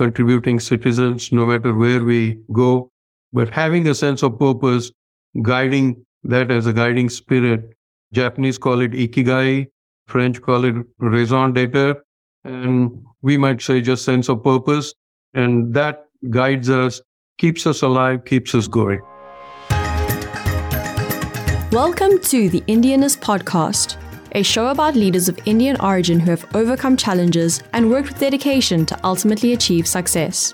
contributing citizens no matter where we go. But having a sense of purpose, guiding that as a guiding spirit. Japanese call it ikigai, French call it raison d'etre, and we might say just sense of purpose. And that guides us, keeps us alive, keeps us going. Welcome to the Indianness Podcast, a show about leaders of Indian origin who have overcome challenges and worked with dedication to ultimately achieve success.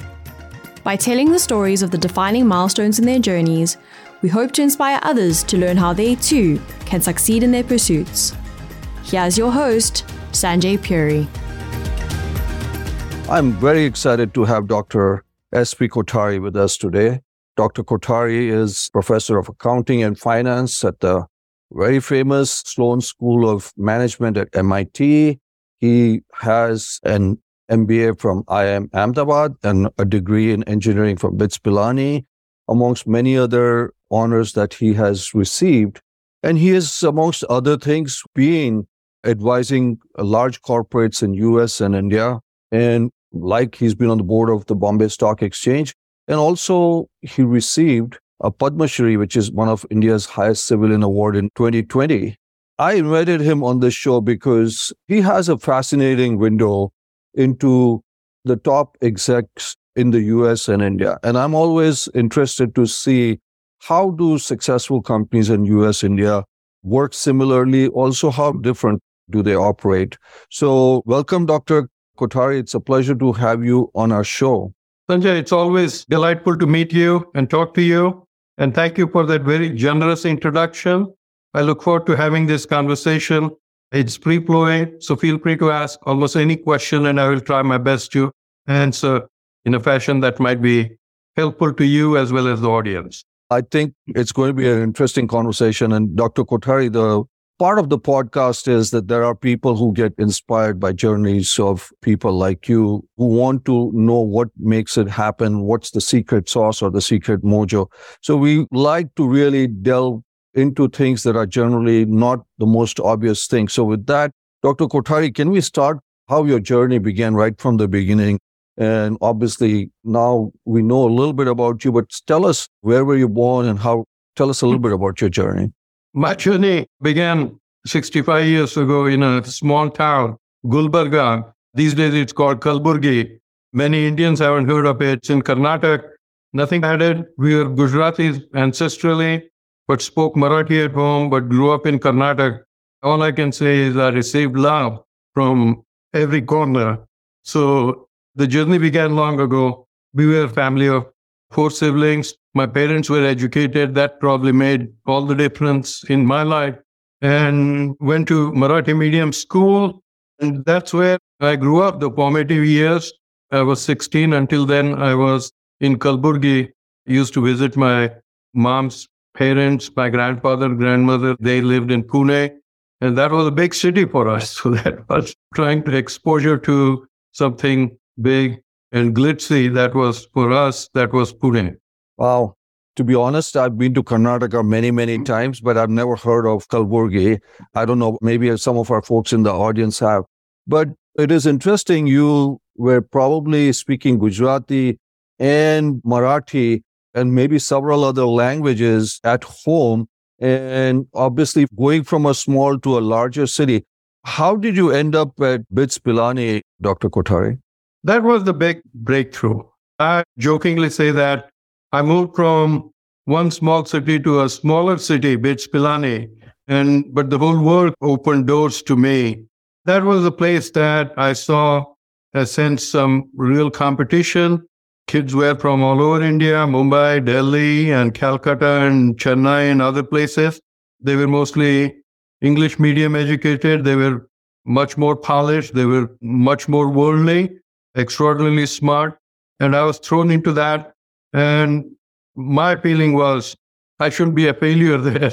By telling the stories of the defining milestones in their journeys, we hope to inspire others to learn how they too can succeed in their pursuits. Here's your host, Sanjay Puri. I'm very excited to have Dr. S.P. Kothari with us today. Dr. Kothari is professor of accounting and finance at the very famous Sloan School of Management at MIT. He has an MBA from IIM Ahmedabad and a degree in engineering from BITS Pilani, amongst many other honors that he has received. And he is, amongst other things, been advising large corporates in US and India. And like he's been on the board of the Bombay Stock Exchange. And also he received a Padma Shri, which is one of India's highest civilian award in 2020. I invited him on this show because he has a fascinating window into the top execs in the US and India. And I'm always interested to see how do successful companies in US, India work similarly? Also, how different do they operate? So welcome, Dr. Kothari. It's a pleasure to have you on our show. Sanjay, it's always delightful to meet you and talk to you. And thank you for that very generous introduction. I look forward to having this conversation. It's free flowing, so feel free to ask almost any question, and I will try my best to answer in a fashion that might be helpful to you as well as the audience. I think it's going to be an interesting conversation. And Dr. Kothari, the part of the podcast is that there are people who get inspired by journeys of people like you who want to know what makes it happen, what's the secret sauce or the secret mojo. So we like to really delve into things that are generally not the most obvious things. So with that, Dr. Kothari, can we start how your journey began right from the beginning? And obviously now we know a little bit about you, but tell us where were you born and how, tell us a little bit about your journey. My journey began 65 years ago in a small town, Gulbarga. These days it's called Kalburgi. Many Indians haven't heard of it. It's in Karnataka. Nothing added. We were Gujaratis ancestrally, but spoke Marathi at home, but grew up in Karnataka. All I can say is I received love from every corner. So the journey began long ago. We were a family of four siblings. My parents were educated. That probably made all the difference in my life. And went to Marathi medium school. And that's where I grew up the formative years. I was 16. Until then, I was in Kalburgi. Used to visit my mom's parents, my grandfather, grandmother. They lived in Pune. And that was a big city for us. So that was trying to exposure to something big and glitzy that was for us, that was Pune. Wow. To be honest, I've been to Karnataka many, many mm-hmm. times, but I've never heard of Kalburgi. I don't know, maybe some of our folks in the audience have. But it is interesting, you were probably speaking Gujarati and Marathi and maybe several other languages at home. And obviously, going from a small to a larger city, how did you end up at BITS Pilani, Dr. Kothari? That was the big breakthrough. I jokingly say that I moved from one small city to a smaller city, BITS Pilani, and but the whole world opened doors to me. That was a place that I saw, I sensed some real competition. Kids were from all over India, Mumbai, Delhi, and Calcutta, and Chennai, and other places. They were mostly English medium educated. They were much more polished. They were much more worldly extraordinarily smart. And I was thrown into that. And my feeling was I shouldn't be a failure there.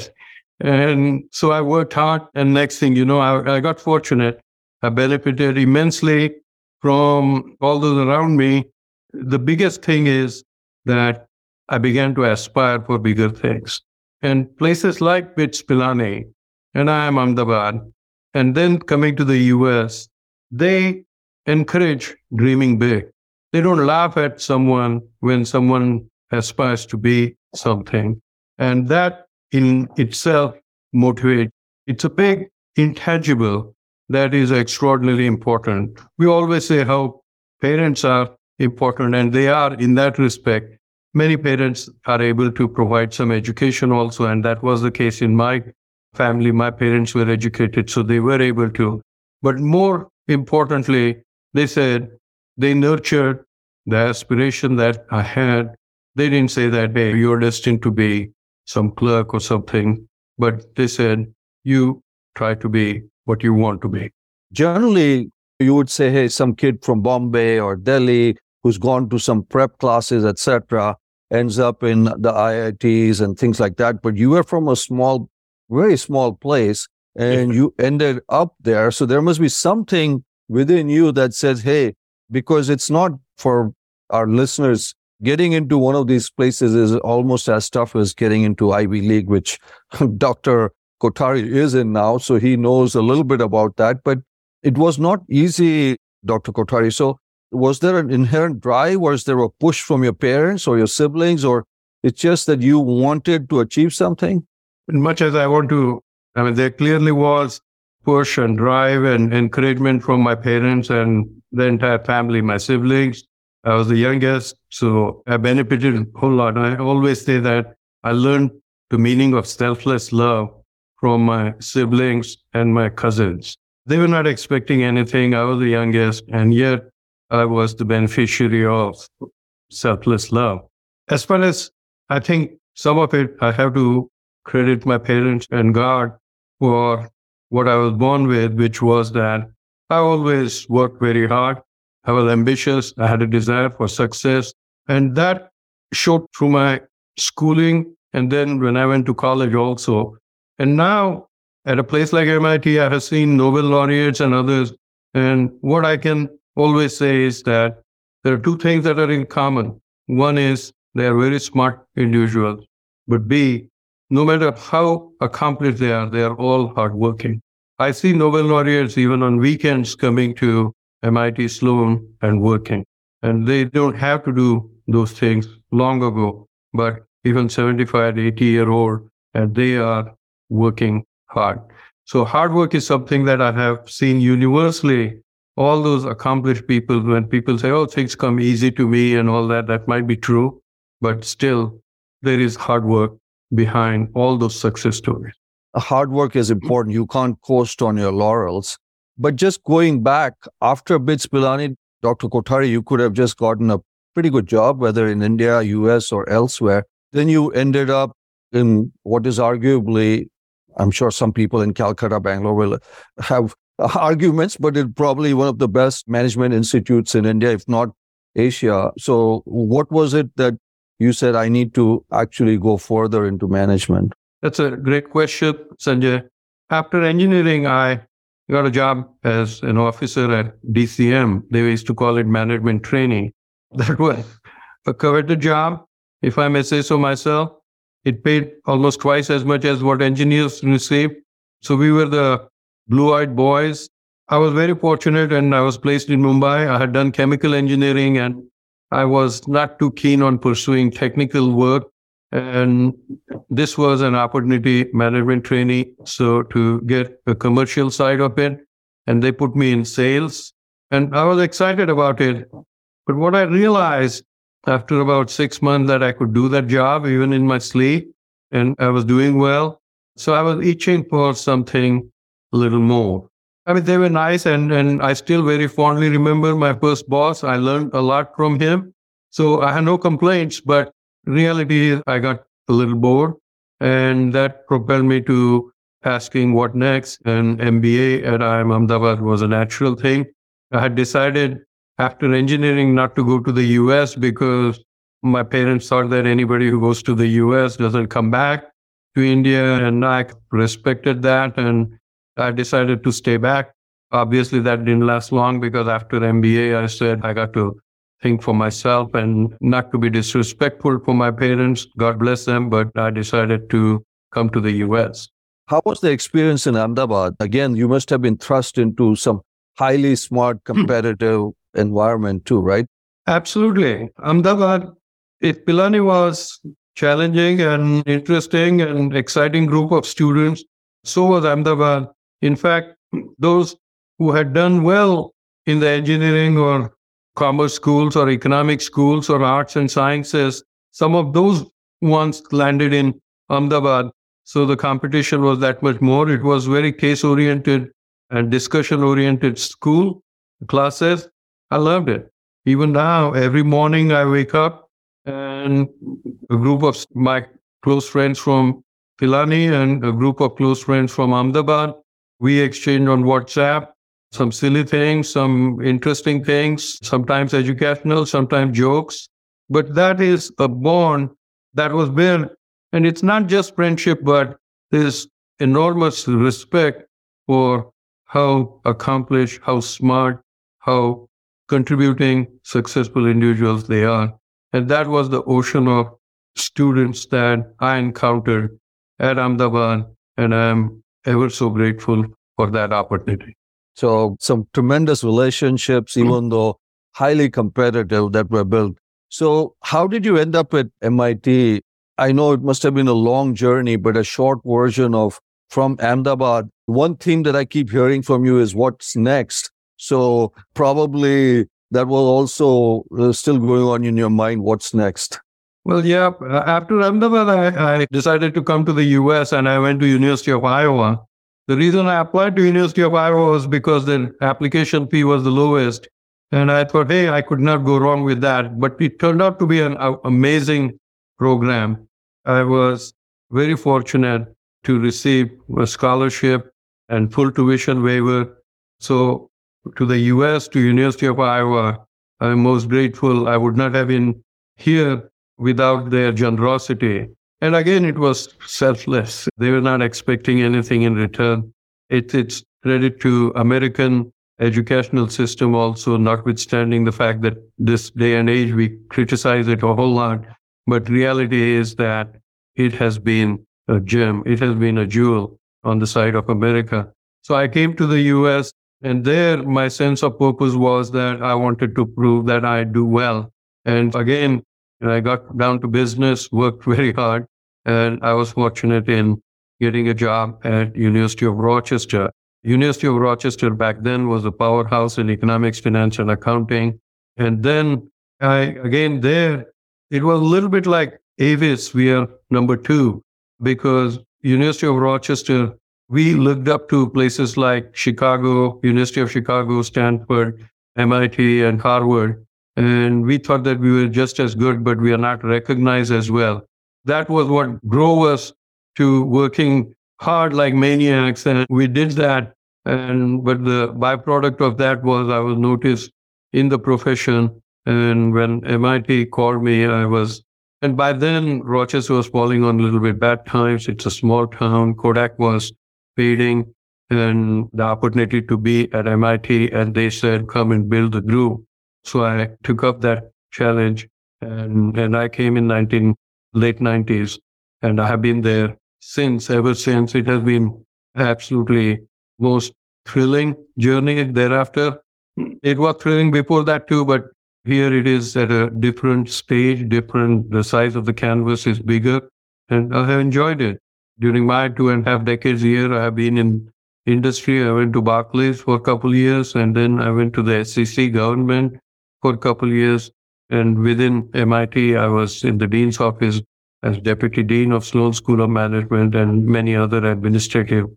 And so I worked hard. And next thing you know, I, I got fortunate. I benefited immensely from all those around me. The biggest thing is that I began to aspire for bigger things. And places like BITS Pilani and IIM Ahmedabad, and then coming to the US, they encourage dreaming big. They don't laugh at someone when someone aspires to be something. And that in itself motivates. It's a big intangible that is extraordinarily important. We always say how parents are important, and they are in that respect. Many parents are able to provide some education also, and that was the case in my family. My parents were educated, so they were able to. But more importantly, they said they nurtured the aspiration that I had. They didn't say that, hey, you're destined to be some clerk or something, but they said, you try to be what you want to be. Generally, you would say, hey, some kid from Bombay or Delhi who's gone to some prep classes, etc., ends up in the IITs and things like that. But you were from a small, very small place and you ended up there. So there must be something within you that says, hey, because it's not for our listeners, getting into one of these places is almost as tough as getting into Ivy League, which Dr. Kothari is in now. So he knows a little bit about that. But it was not easy, Dr. Kothari. So was there an inherent drive? Was there a push from your parents or your siblings? Or it's just that you wanted to achieve something? Much as I want to, I mean, there clearly was push and drive and encouragement from my parents and the entire family, my siblings. I was the youngest, so I benefited a whole lot. I always say that I learned the meaning of selfless love from my siblings and my cousins. They were not expecting anything. I was the youngest, and yet I was the beneficiary of selfless love. As far as I think some of it, I have to credit my parents and God for what I was born with, which was that I always worked very hard. I was ambitious. I had a desire for success. And that showed through my schooling. And then when I went to college also. And now at a place like MIT, I have seen Nobel laureates and others. And what I can always say is that there are two things that are in common. One is they are very smart individuals. But B, no matter how accomplished they are, they are all hardworking. I see Nobel laureates even on weekends coming to MIT Sloan and working. And they don't have to do those things long ago, but even 75, 80 year old, and they are working hard. So hard work is something that I have seen universally. All those accomplished people, when people say, oh, things come easy to me and all that, that might be true, but still there is hard work behind all those success stories. Hard work is important. You can't coast on your laurels. But just going back after BITS Pilani, Dr. Kothari, you could have just gotten a pretty good job, whether in India, US, or elsewhere. Then you ended up in what is arguably, I'm sure some people in Calcutta, Bangalore will have arguments, but it's probably one of the best management institutes in India, if not Asia. So, what was it that you said I need to actually go further into management? That's a great question, Sanjay. After engineering, I got a job as an officer at DCM. They used to call it management training. That was a coveted job, if I may say so myself. It paid almost twice as much as what engineers receive. So we were the blue eyed boys. I was very fortunate and I was placed in Mumbai. I had done chemical engineering and I was not too keen on pursuing technical work. And this was an opportunity management trainee. So to get a commercial side of it, and they put me in sales. And I was excited about it. But what I realized after about six months that I could do that job even in my sleep and I was doing well. So I was itching for something a little more. I mean, they were nice and, and I still very fondly remember my first boss. I learned a lot from him. So I had no complaints, but reality, I got a little bored and that propelled me to asking what next. And MBA at IIM Ahmedabad was a natural thing. I had decided after engineering not to go to the US because my parents thought that anybody who goes to the US doesn't come back to India. And I respected that. And I decided to stay back. Obviously, that didn't last long because after MBA, I said I got to think for myself and not to be disrespectful for my parents. God bless them. But I decided to come to the US. How was the experience in Ahmedabad? Again, you must have been thrust into some highly smart, hmm. competitive environment too, right? Absolutely. Ahmedabad, it Pilani was challenging and interesting and exciting group of students. So was Ahmedabad. In fact, those who had done well in the engineering or commerce schools or economic schools or arts and sciences, some of those ones landed in Ahmedabad. So the competition was that much more. It was very case oriented and discussion oriented school classes. I loved it. Even now, every morning I wake up and a group of my close friends from Pilani and a group of close friends from Ahmedabad, we exchange on WhatsApp some silly things, some interesting things, sometimes educational, sometimes jokes. But that is a bond that was built. And it's not just friendship, but this enormous respect for how accomplished, how smart, how contributing successful individuals they are. And that was the ocean of students that I encountered at Ahmedabad. And I'm ever so grateful for that opportunity. So some tremendous relationships, Mm-hmm. even though highly competitive that were built. So how did you end up at MIT? I know it must have been a long journey, but a short version of from Ahmedabad. One theme that I keep hearing from you is what's next. So probably that was also uh, still going on in your mind. What's next? Well, yeah. After Ahmedabad, I, I decided to come to the U.S. and I went to University of Iowa. The reason I applied to University of Iowa was because the application fee was the lowest, and I thought, hey, I could not go wrong with that. But it turned out to be an amazing program. I was very fortunate to receive a scholarship and full tuition waiver. So, to the U.S. to University of Iowa, I'm most grateful. I would not have been here without their generosity. And again, it was selfless. They were not expecting anything in return. It, it's credit to American educational system also, notwithstanding the fact that this day and age we criticize it a whole lot. But reality is that it has been a gem. It has been a jewel on the side of America. So I came to the US and there my sense of purpose was that I wanted to prove that I do well. And again, I got down to business, worked very hard, and I was fortunate in getting a job at University of Rochester. University of Rochester back then was a powerhouse in economics, finance, and accounting. And then I again there, it was a little bit like Avis. We are number two because University of Rochester. We looked up to places like Chicago, University of Chicago, Stanford, MIT, and Harvard. And we thought that we were just as good, but we are not recognized as well. That was what drove us to working hard like maniacs. And we did that. And but the byproduct of that was I was noticed in the profession. And when MIT called me, I was, and by then Rochester was falling on a little bit bad times. It's a small town. Kodak was fading and the opportunity to be at MIT. And they said, come and build the group. So I took up that challenge and, and I came in 19, late 90s and I have been there since, ever since. It has been absolutely most thrilling journey thereafter. It was thrilling before that too, but here it is at a different stage, different, the size of the canvas is bigger and I have enjoyed it. During my two and a half decades here, I have been in industry. I went to Barclays for a couple of years and then I went to the SEC government for a couple of years. And within MIT, I was in the dean's office as deputy dean of Sloan School of Management and many other administrative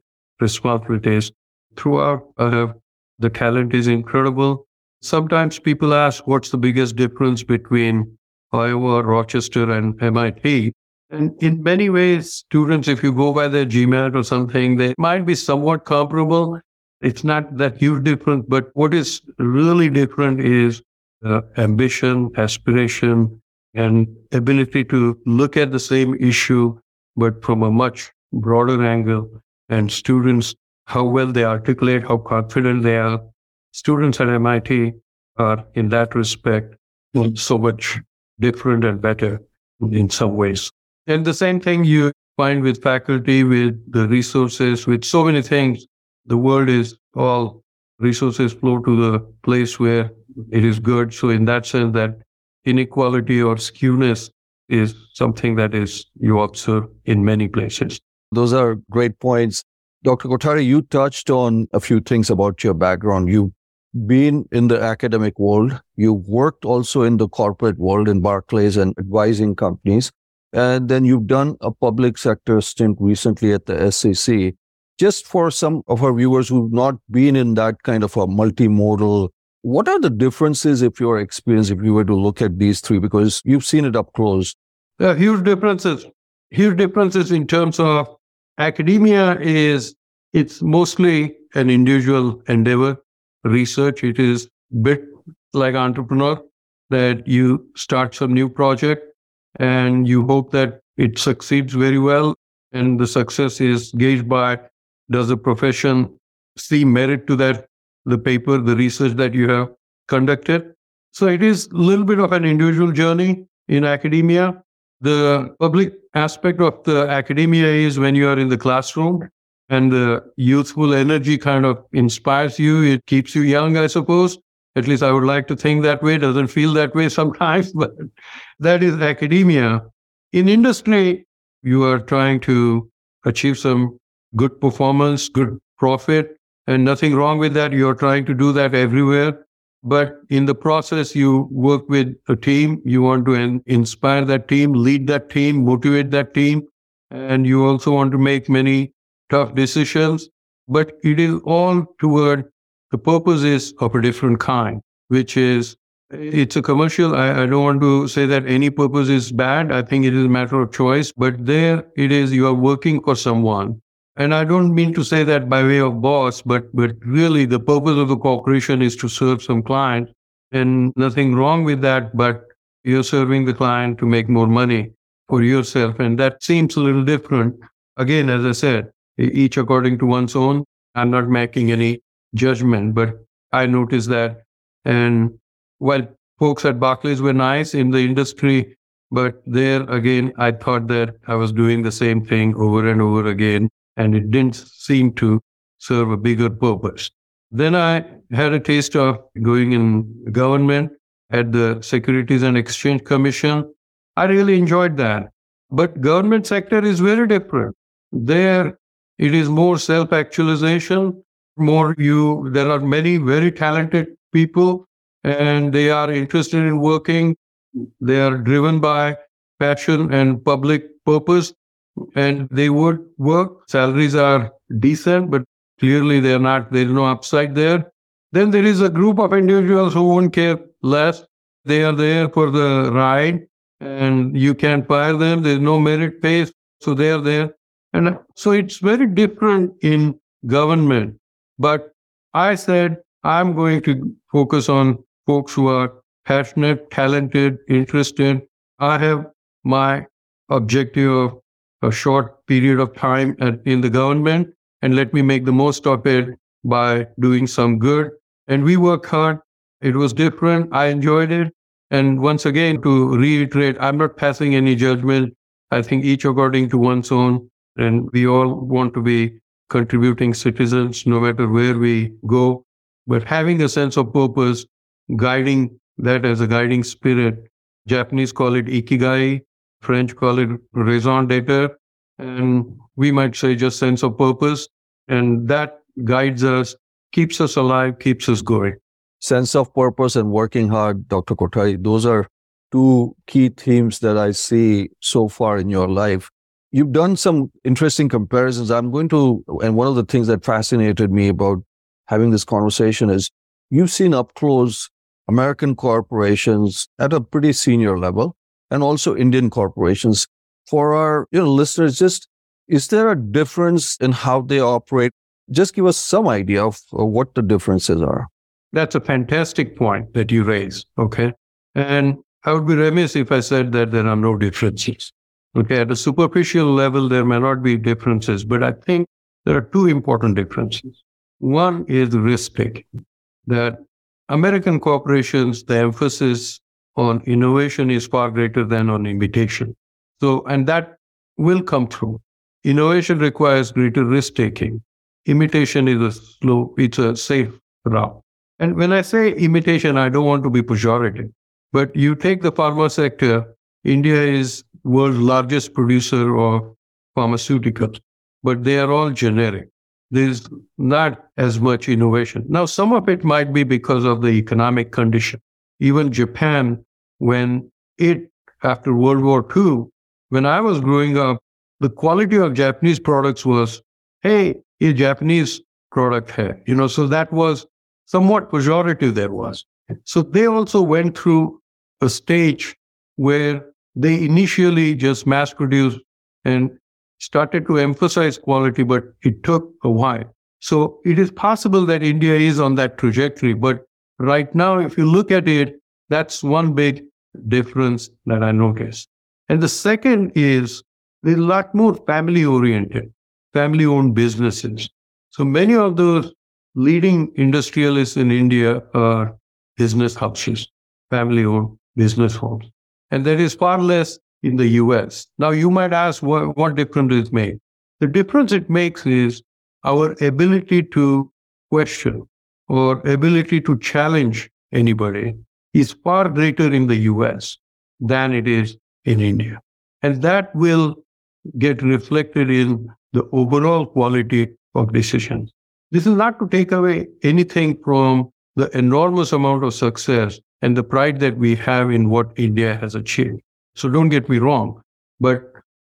responsibilities. Throughout, have the talent is incredible. Sometimes people ask what's the biggest difference between Iowa, Rochester, and MIT. And in many ways, students, if you go by their GMAT or something, they might be somewhat comparable. It's not that huge difference, but what is really different is uh, ambition, aspiration, and ability to look at the same issue, but from a much broader angle. And students, how well they articulate, how confident they are. Students at MIT are, in that respect, so much different and better in some ways. And the same thing you find with faculty, with the resources, with so many things. The world is all resources flow to the place where it is good. So in that sense, that inequality or skewness is something that is you observe in many places. Those are great points. Dr. Kothari, you touched on a few things about your background. You've been in the academic world. You worked also in the corporate world in Barclays and advising companies. And then you've done a public sector stint recently at the SEC. Just for some of our viewers who've not been in that kind of a multimodal, what are the differences if your experience, if you were to look at these three, because you've seen it up close? There are huge differences. Huge differences in terms of academia is it's mostly an individual endeavor. Research, it is bit like entrepreneur that you start some new project and you hope that it succeeds very well. And the success is gauged by does the profession see merit to that, the paper, the research that you have conducted? So it is a little bit of an individual journey in academia. The public aspect of the academia is when you are in the classroom and the youthful energy kind of inspires you. It keeps you young, I suppose. At least I would like to think that way. It Doesn't feel that way sometimes, but that is academia. In industry, you are trying to achieve some good performance, good profit, and nothing wrong with that. You're trying to do that everywhere. But in the process, you work with a team. You want to in- inspire that team, lead that team, motivate that team. And you also want to make many tough decisions. But it is all toward the purpose is of a different kind, which is it's a commercial. I, I, don't want to say that any purpose is bad. I think it is a matter of choice, but there it is you are working for someone and I don't mean to say that by way of boss, but, but really the purpose of the corporation is to serve some client and nothing wrong with that, but you're serving the client to make more money for yourself. And that seems a little different. Again, as I said, each according to one's own. I'm not making any judgment, but I noticed that. And while folks at Barclays were nice in the industry, but there again, I thought that I was doing the same thing over and over again and it didn't seem to serve a bigger purpose. Then I had a taste of going in government at the Securities and Exchange Commission. I really enjoyed that. But government sector is very different. There it is more self-actualization, more you there are many very talented people and they are interested in working. They are driven by passion and public purpose and they would work. Salaries are decent, but clearly they're not, there's no upside there. Then there is a group of individuals who won't care less. They are there for the ride and you can't fire them. There's no merit pay. So they are there. And so it's very different in government. But I said, I'm going to focus on folks who are passionate, talented, interested. I have my objective of a short period of time at, in the government and let me make the most of it by doing some good. And we work hard. It was different. I enjoyed it. And once again, to reiterate, I'm not passing any judgment. I think each according to one's own. And we all want to be contributing citizens no matter where we go. But having a sense of purpose, guiding that as a guiding spirit. Japanese call it ikigai. French call it raison d'etre, and we might say just sense of purpose. And that guides us, keeps us alive, keeps us going. Sense of purpose and working hard, Dr. Kothari, those are two key themes that I see so far in your life. You've done some interesting comparisons. I'm going to, and one of the things that fascinated me about having this conversation is you've seen up close American corporations at a pretty senior level and also Indian corporations. For our you know, listeners, just is there a difference in how they operate? Just give us some idea of what the differences are. That's a fantastic point that you raise. Okay. And I would be remiss if I said that there are no differences. Okay. At a superficial level, there may not be differences, but I think there are two important differences. One is risk taking, that American corporations, the emphasis on innovation is far greater than on imitation. So, and that will come through. Innovation requires greater risk taking. Imitation is a slow, it's a safe route. And when I say imitation, I don't want to be pejorative, but you take the pharma sector, India is world's largest producer of pharmaceuticals, but they are all generic. There's not as much innovation. Now, some of it might be because of the economic condition. Even Japan, when it, after World War II, when I was growing up, the quality of Japanese products was, hey, a Japanese product hai. You know, so that was somewhat pejorative there was. So they also went through a stage where they initially just mass produced and started to emphasize quality, but it took a while. So it is possible that India is on that trajectory. But right now, if you look at it, that's one big difference that I noticed. And the second is there's a lot more family oriented, family owned businesses. So many of those leading industrialists in India are business houses, family owned business homes. And there is far less in the US. Now, you might ask what, what difference does it makes. The difference it makes is our ability to question or ability to challenge anybody is far greater in the US than it is in India. And that will get reflected in the overall quality of decisions. This is not to take away anything from the enormous amount of success and the pride that we have in what India has achieved. So don't get me wrong. But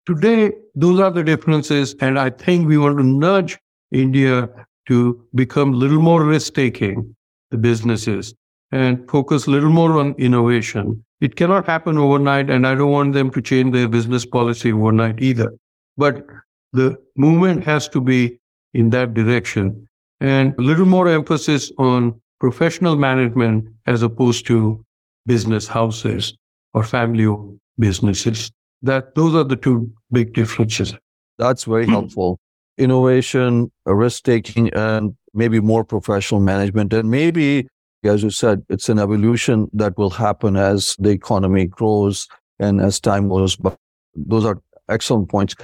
today, those are the differences. And I think we want to nudge India to become a little more risk taking, the businesses, and focus a little more on innovation. It cannot happen overnight, and I don't want them to change their business policy overnight either. But the movement has to be in that direction and a little more emphasis on professional management as opposed to business houses or family owned businesses. That those are the two big differences. That's very helpful. Innovation, risk taking, and maybe more professional management. And maybe, as you said, it's an evolution that will happen as the economy grows and as time goes by. Those are excellent points.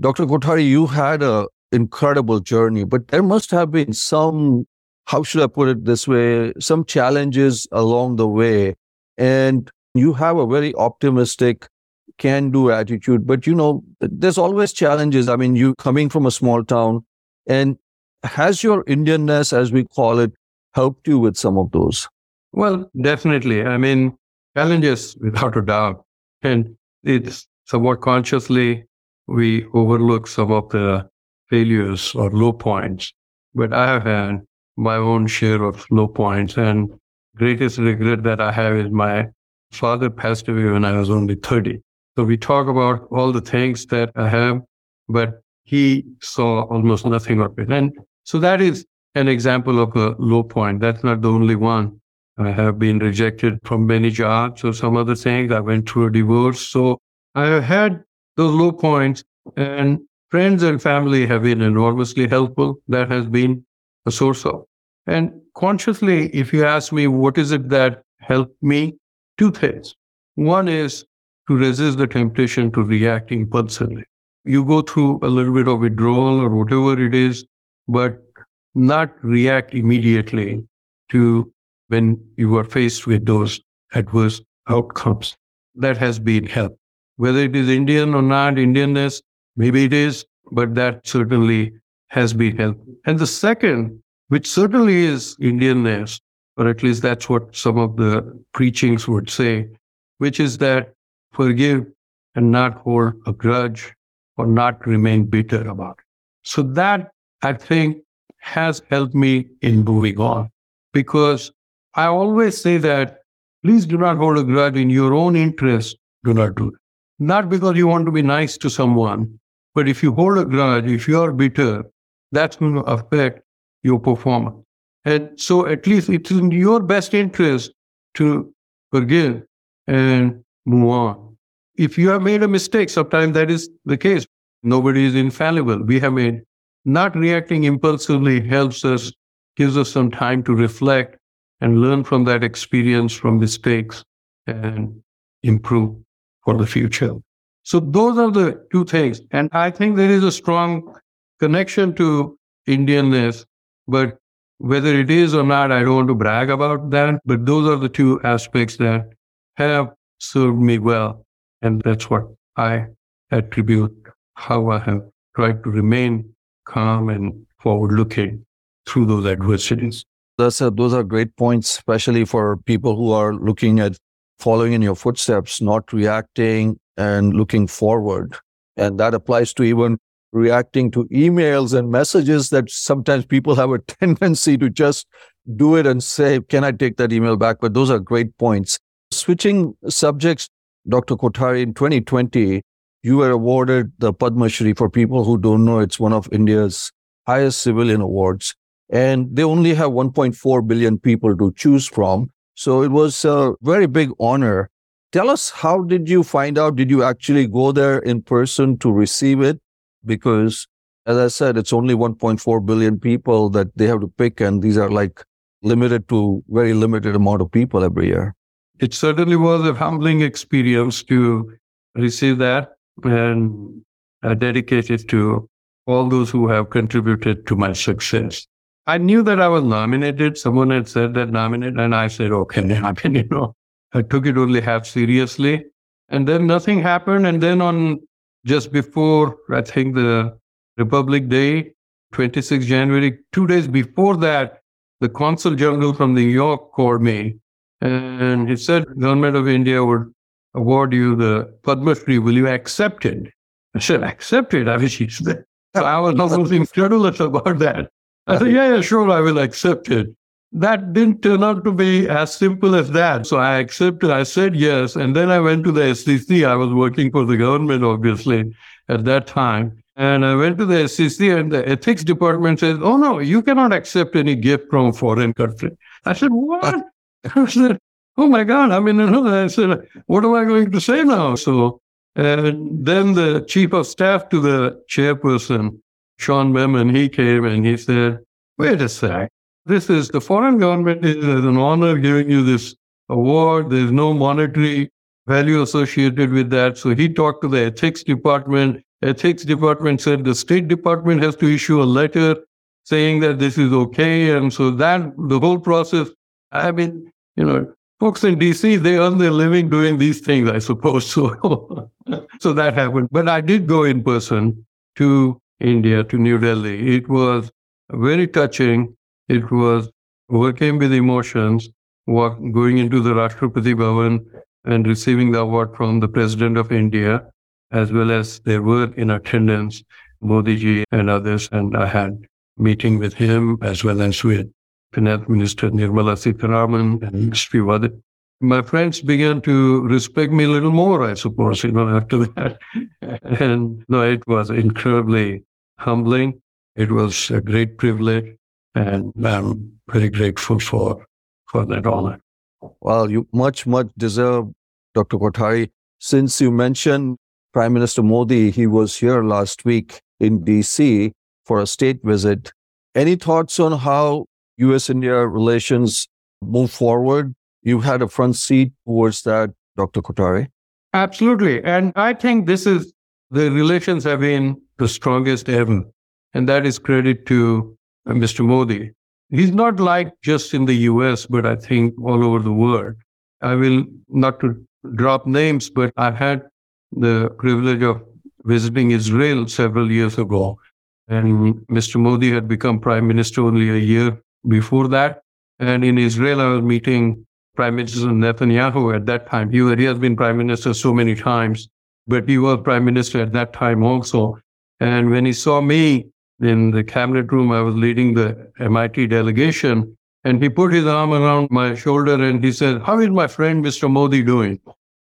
Dr. Kothari, you had an incredible journey, but there must have been some, how should I put it this way, some challenges along the way. And you have a very optimistic, can do attitude, but you know, there's always challenges. I mean, you coming from a small town, and has your Indianness, as we call it, helped you with some of those? Well, definitely. I mean, challenges without a doubt. And it's somewhat consciously we overlook some of the failures or low points. But I have had my own share of low points and greatest regret that I have is my father passed away when I was only 30. So we talk about all the things that I have, but he saw almost nothing of it. And so that is an example of a low point. That's not the only one. I have been rejected from many jobs or some other things. I went through a divorce. So I have had those low points and friends and family have been enormously helpful. That has been a source of. And consciously, if you ask me, what is it that helped me? Two things. One is to resist the temptation to react impulsively. You go through a little bit of withdrawal or whatever it is, but not react immediately to when you are faced with those adverse outcomes. That has been help. Whether it is Indian or not, Indianness, maybe it is, but that certainly has been helpful. And the second, which certainly is Indianness, or at least that's what some of the preachings would say, which is that forgive and not hold a grudge or not remain bitter about it. So that I think has helped me in moving on because I always say that please do not hold a grudge in your own interest. Do not do it. Not because you want to be nice to someone, but if you hold a grudge, if you are bitter, that's going to affect your performance. And so at least it's in your best interest to forgive and move on. If you have made a mistake, sometimes that is the case. Nobody is infallible. We have made not reacting impulsively helps us, gives us some time to reflect and learn from that experience, from mistakes, and improve for the future. So those are the two things. And I think there is a strong connection to Indianness, but Whether it is or not, I don't want to brag about that, but those are the two aspects that have served me well. And that's what I attribute how I have tried to remain calm and forward looking through those adversities. That's a, those are great points, especially for people who are looking at following in your footsteps, not reacting and looking forward. And that applies to even reacting to emails and messages that sometimes people have a tendency to just do it and say, Can I take that email back? But those are great points. Switching subjects, Dr. Kothari, in 2020, you were awarded the Padma Shri. For people who don't know, it's one of India's highest civilian awards. And they only have 1.4 billion people to choose from. So it was a very big honor. Tell us, how did you find out? Did you actually go there in person to receive it? Because, as I said, it's only 1.4 billion people that they have to pick, and these are like limited to very limited amount of people every year. It certainly was a humbling experience to receive that and uh, dedicated to all those who have contributed to my success. I knew that I was nominated. Someone had said that nominated, and I said, okay, I mean, you know, I took it only half seriously. And then nothing happened. And then on just before, I think the Republic Day, 26 January, two days before that, the Consul General from New York called me and he said, Government of India would award you the Padma Shri. Will you accept it? I said, accept it? I mean, she said, so I was almost incredulous about that. I said, yeah, yeah, sure, I will accept it. That didn't turn out to be as simple as that. So I accepted, I said yes. And then I went to the SEC. I was working for the government, obviously, at that time. And I went to the SEC and the ethics department said, oh, no, you cannot accept any gift from foreign country. I said, what? I said, oh my God. I mean, I said, what am I going to say now? So, and then the chief of staff to the chairperson, Sean Memon, he came and he said, wait a sec. This is the foreign government is an honor giving you this award. There's no monetary value associated with that. So he talked to the ethics department. Ethics department said the State Department has to issue a letter saying that this is okay. And so that the whole process I mean, you know, folks in DC, they earn their living doing these things, I suppose. So, so that happened. But I did go in person to India, to New Delhi. It was very touching. It was working with emotions, walk, going into the Rashtrapati Bhavan and receiving the award from the President of India, as well as there were in attendance Modi ji and others. And I had meeting with him as well as with Finance Minister Nirmala Sitharaman and mm-hmm. few other. My friends began to respect me a little more, I suppose, you know, after that. and no, it was incredibly humbling. It was a great privilege, and I'm very grateful for, for that honor. Well, you much, much deserve, Dr. Kothari. Since you mentioned Prime Minister Modi, he was here last week in DC for a state visit. Any thoughts on how US India relations move forward? You had a front seat towards that, Dr. Kothari. Absolutely. And I think this is the relations have been the strongest ever. And that is credit to uh, Mr. Modi. He's not like just in the US, but I think all over the world. I will not to drop names, but I had the privilege of visiting Israel several years ago. And Mr. Modi had become prime minister only a year before that. And in Israel, I was meeting Prime Minister Netanyahu at that time. He, he has been prime minister so many times, but he was prime minister at that time also. And when he saw me in the cabinet room, I was leading the MIT delegation, and he put his arm around my shoulder and he said, How is my friend Mr. Modi doing?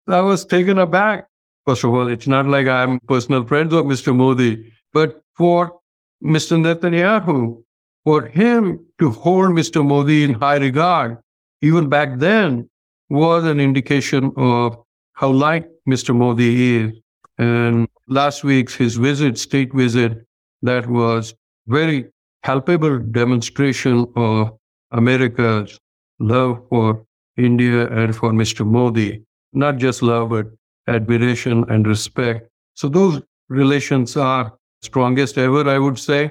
I was taken aback. First of all, it's not like I'm personal friends of Mr. Modi, but for Mr. Netanyahu, for him to hold Mr. Modi in high regard, even back then, was an indication of how light Mr. Modi is. And last week's his visit, state visit, that was very palpable demonstration of America's love for India and for Mr. Modi. Not just love, but admiration and respect. So those relations are strongest ever, I would say.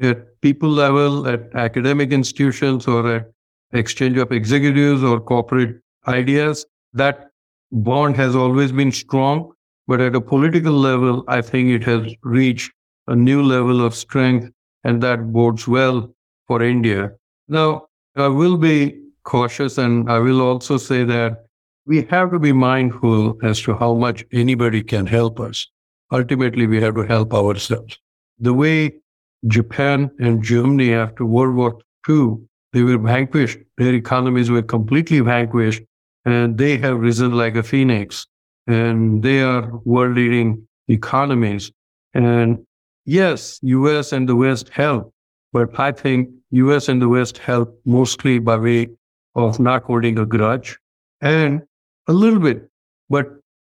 At people level, at academic institutions, or at exchange of executives or corporate ideas, that bond has always been strong. But at a political level, I think it has reached a new level of strength, and that bodes well for India. Now, I will be cautious, and I will also say that we have to be mindful as to how much anybody can help us. Ultimately, we have to help ourselves. The way Japan and Germany after World War II, they were vanquished, their economies were completely vanquished, and they have risen like a phoenix. And they are world leading economies. And yes, US and the West help, but I think US and the West help mostly by way of not holding a grudge and a little bit, but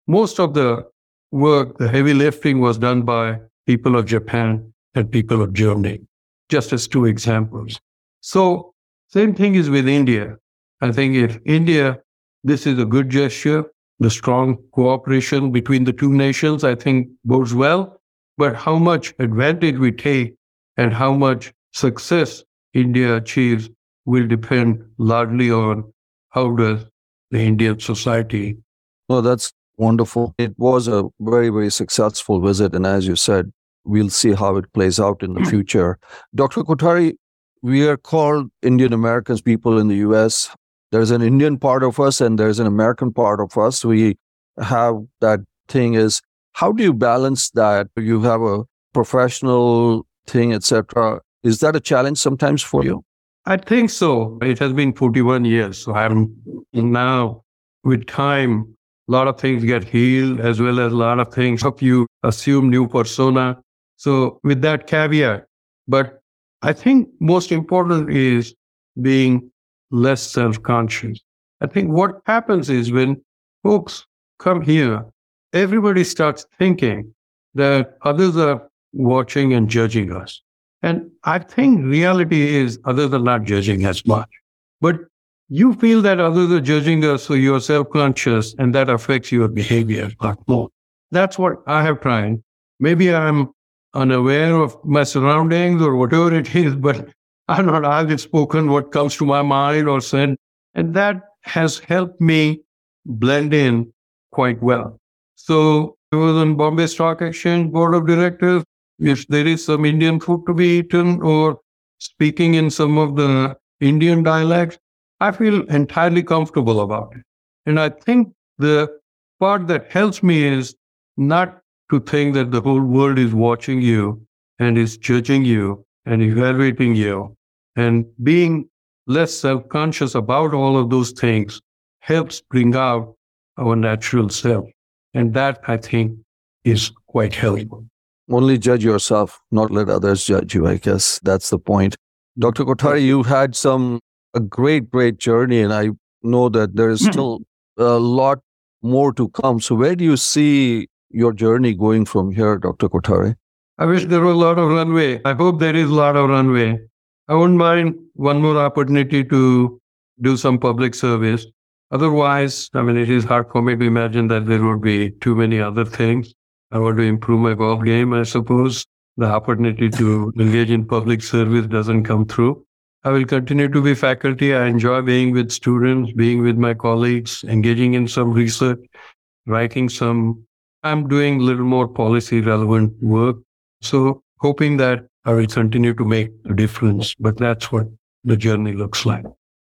most of the work, the heavy lifting was done by people of Japan and people of Germany, just as two examples. So, same thing is with India. I think if India, this is a good gesture, the strong cooperation between the two nations, I think bodes well. But how much advantage we take and how much success India achieves will depend largely on how does the Indian society. Well, that's wonderful. It was a very, very successful visit. And as you said, we'll see how it plays out in the future. Dr. Kothari, we are called Indian Americans, people in the US. There's an Indian part of us and there's an American part of us. We have that thing is how do you balance that? You have a professional thing, etc. Is that a challenge sometimes for you? I think so. It has been 41 years. So I'm now, with time, a lot of things get healed as well as a lot of things help you assume new persona. So with that caveat, but I think most important is being less self-conscious. I think what happens is when folks come here, everybody starts thinking that others are watching and judging us. And I think reality is others are not judging as much. But you feel that others are judging us, so you're self conscious, and that affects your behavior a lot more. That's what I have tried. Maybe I'm unaware of my surroundings or whatever it is, but I'm not, I've spoken what comes to my mind or said. And that has helped me blend in quite well. So I was on Bombay Stock Exchange Board of Directors if there is some Indian food to be eaten or speaking in some of the Indian dialects, I feel entirely comfortable about it. And I think the part that helps me is not to think that the whole world is watching you and is judging you and evaluating you. And being less self conscious about all of those things helps bring out our natural self. And that, I think, is quite helpful only judge yourself, not let others judge you. I guess that's the point. Dr. Kothari, you've had some a great, great journey, and I know that there is hmm. still a lot more to come. So, where do you see your journey going from here, Dr. Kothari? I wish there was a lot of runway. I hope there is a lot of runway. I wouldn't mind one more opportunity to do some public service. Otherwise, I mean, it is hard for me to imagine that there would be too many other things. I want to improve my golf game, I suppose. The opportunity to engage in public service doesn't come through. I will continue to be faculty. I enjoy being with students, being with my colleagues, engaging in some research, writing some. I'm doing a little more policy relevant work. So hoping that I will continue to make a difference. But that's what the journey looks like.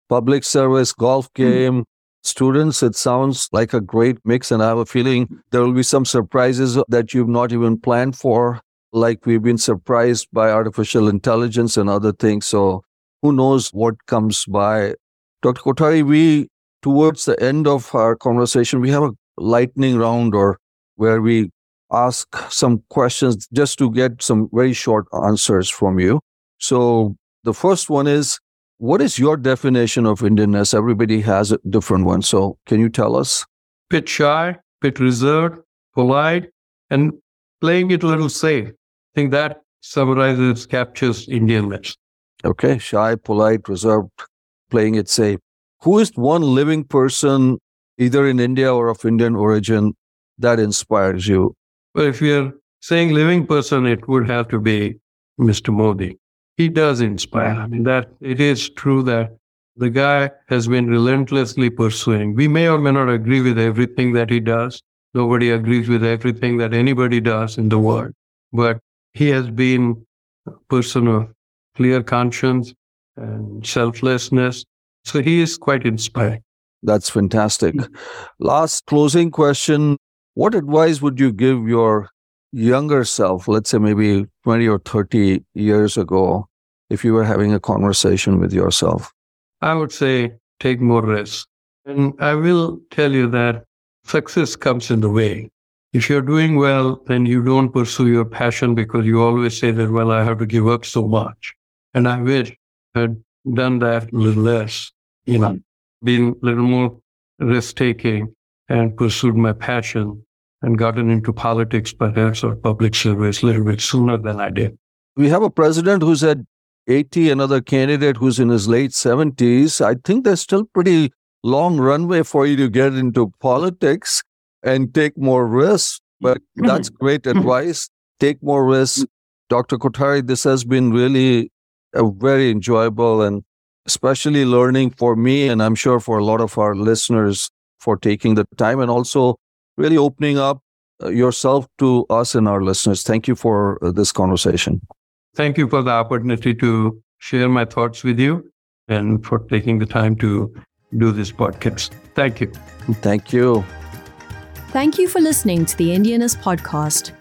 Public service, golf hmm. game, students. It sounds like a great mix, and I have a feeling there will be some surprises that you've not even planned for. Like we've been surprised by artificial intelligence and other things. So who knows what comes by. Dr. Kothari, we, towards the end of our conversation, we have a lightning round or where we ask some questions just to get some very short answers from you. So the first one is what is your definition of Indianness? Everybody has a different one. So can you tell us? Bit shy, bit reserved, polite, and playing it a little safe. I think that summarizes, captures Indianness. Okay, shy, polite, reserved, playing it safe. Who is one living person, either in India or of Indian origin, that inspires you? Well, if you're saying living person, it would have to be Mr. Modi. he does inspire. I mean, that it is true that the guy has been relentlessly pursuing. We may or may not agree with everything that he does. Nobody agrees with everything that anybody does in the world. But he has been a person of clear conscience and selflessness. So he is quite inspiring. That's fantastic. Last closing question. What advice would you give your younger self, let's say maybe 20 or 30 years ago, if you were having a conversation with yourself? I would say take more risks. And I will tell you that success comes in the way. If you're doing well, then you don't pursue your passion because you always say that, well, I have to give up so much. And I wish I had done that a little less, you know, been a little more risk taking and pursued my passion and gotten into politics perhaps or public service a little bit sooner than I did. We have a president who's at 80, another candidate who's in his late 70s. I think there's still pretty long runway for you to get into politics and take more risks. But mm-hmm. that's great mm-hmm. advice. Take more risks. Dr. Kothari, this has been really a very enjoyable and especially learning for me, and I'm sure for a lot of our listeners for taking the time and also really opening up uh, yourself to us and our listeners. Thank you for uh, this conversation. Thank you for the opportunity to share my thoughts with you and for taking the time to do this podcast. Thank you. Thank you. Thank you for listening to the Indianness podcast.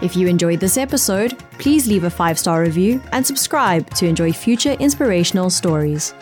If you enjoyed this episode, please leave a five star review and subscribe to enjoy future inspirational stories.